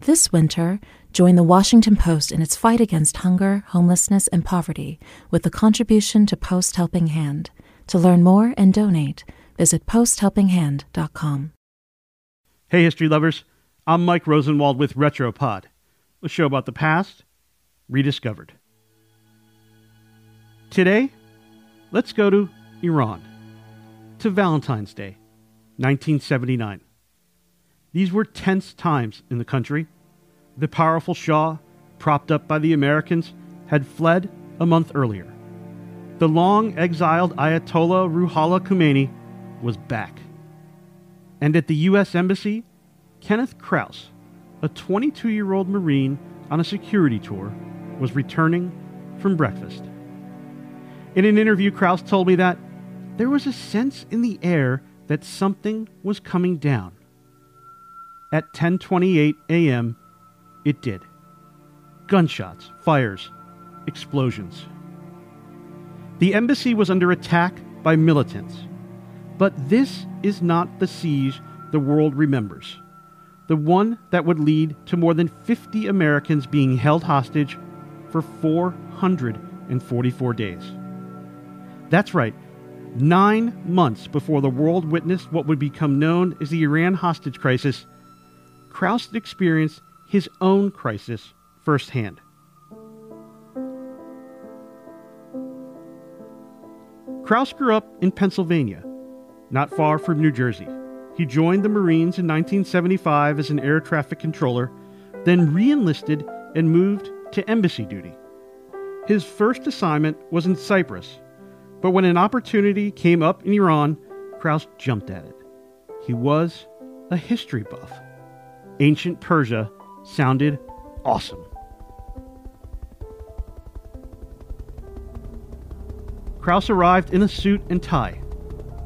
This winter, join the Washington Post in its fight against hunger, homelessness, and poverty with a contribution to Post Helping Hand. To learn more and donate, visit posthelpinghand.com. Hey, history lovers. I'm Mike Rosenwald with Retropod, a show about the past rediscovered. Today, let's go to Iran, to Valentine's Day, 1979. These were tense times in the country. The powerful Shah, propped up by the Americans, had fled a month earlier. The long exiled Ayatollah Ruhollah Khomeini was back. And at the U.S. Embassy, Kenneth Kraus, a 22 year old Marine on a security tour, was returning from breakfast. In an interview, Kraus told me that there was a sense in the air that something was coming down. At 10:28 a.m., it did. Gunshots, fires, explosions. The embassy was under attack by militants. But this is not the siege the world remembers the one that would lead to more than 50 Americans being held hostage for 444 days. That's right, nine months before the world witnessed what would become known as the Iran hostage crisis, Kraus experienced his own crisis firsthand. Kraus grew up in Pennsylvania, not far from New Jersey. He joined the Marines in 1975 as an air traffic controller, then re enlisted and moved to embassy duty. His first assignment was in Cyprus, but when an opportunity came up in Iran, Kraus jumped at it. He was a history buff. Ancient Persia sounded awesome. Kraus arrived in a suit and tie,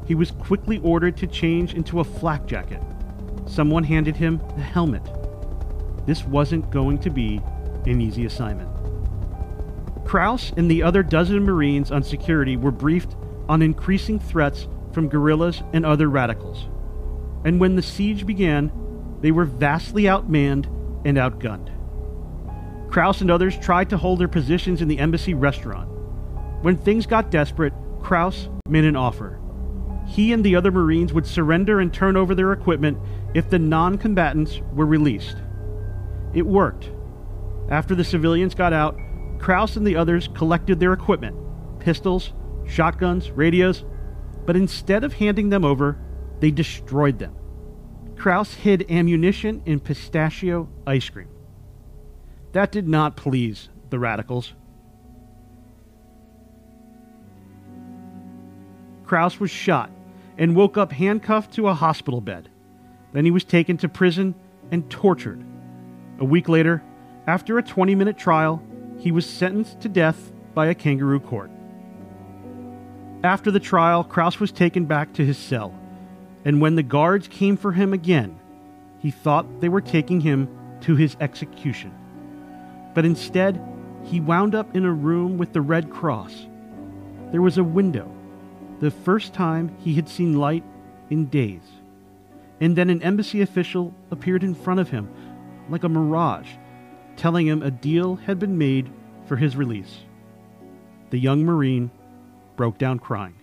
he was quickly ordered to change into a flak jacket. Someone handed him a helmet. This wasn't going to be an easy assignment. Kraus and the other dozen Marines on security were briefed on increasing threats from guerrillas and other radicals. And when the siege began, they were vastly outmanned and outgunned. Kraus and others tried to hold their positions in the embassy restaurant. When things got desperate, Kraus made an offer he and the other Marines would surrender and turn over their equipment if the non combatants were released. It worked. After the civilians got out, Kraus and the others collected their equipment pistols, shotguns, radios but instead of handing them over, they destroyed them. Kraus hid ammunition in pistachio ice cream. That did not please the radicals. Kraus was shot and woke up handcuffed to a hospital bed. Then he was taken to prison and tortured. A week later, after a 20 minute trial, he was sentenced to death by a kangaroo court. After the trial, Kraus was taken back to his cell, and when the guards came for him again, he thought they were taking him to his execution. But instead, he wound up in a room with the Red Cross. There was a window the first time he had seen light in days. And then an embassy official appeared in front of him like a mirage, telling him a deal had been made for his release. The young Marine broke down crying.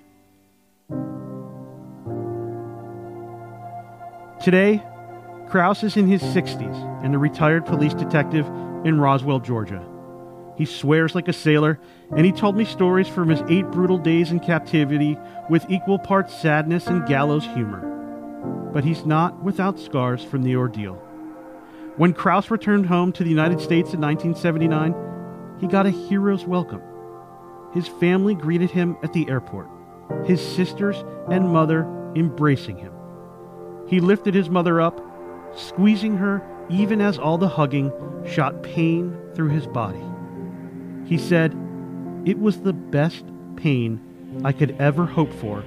Today, Kraus is in his 60s and a retired police detective in Roswell, Georgia. He swears like a sailor, and he told me stories from his eight brutal days in captivity with equal parts sadness and gallows humor. But he's not without scars from the ordeal. When Kraus returned home to the United States in 1979, he got a hero's welcome. His family greeted him at the airport, his sisters and mother embracing him. He lifted his mother up, squeezing her even as all the hugging shot pain through his body. He said, It was the best pain I could ever hope for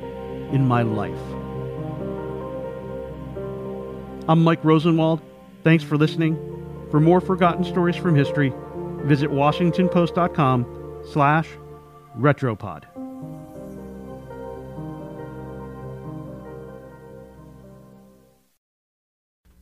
in my life. I'm Mike Rosenwald. Thanks for listening. For more forgotten stories from history, visit washingtonpost.com slash retropod.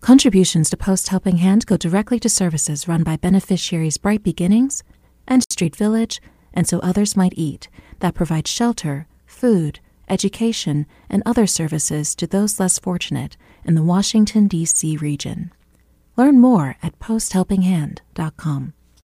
Contributions to Post Helping Hand go directly to services run by beneficiaries Bright Beginnings and Street Village, and So Others Might Eat, that provide shelter, food, education, and other services to those less fortunate in the Washington, D.C. region. Learn more at posthelpinghand.com.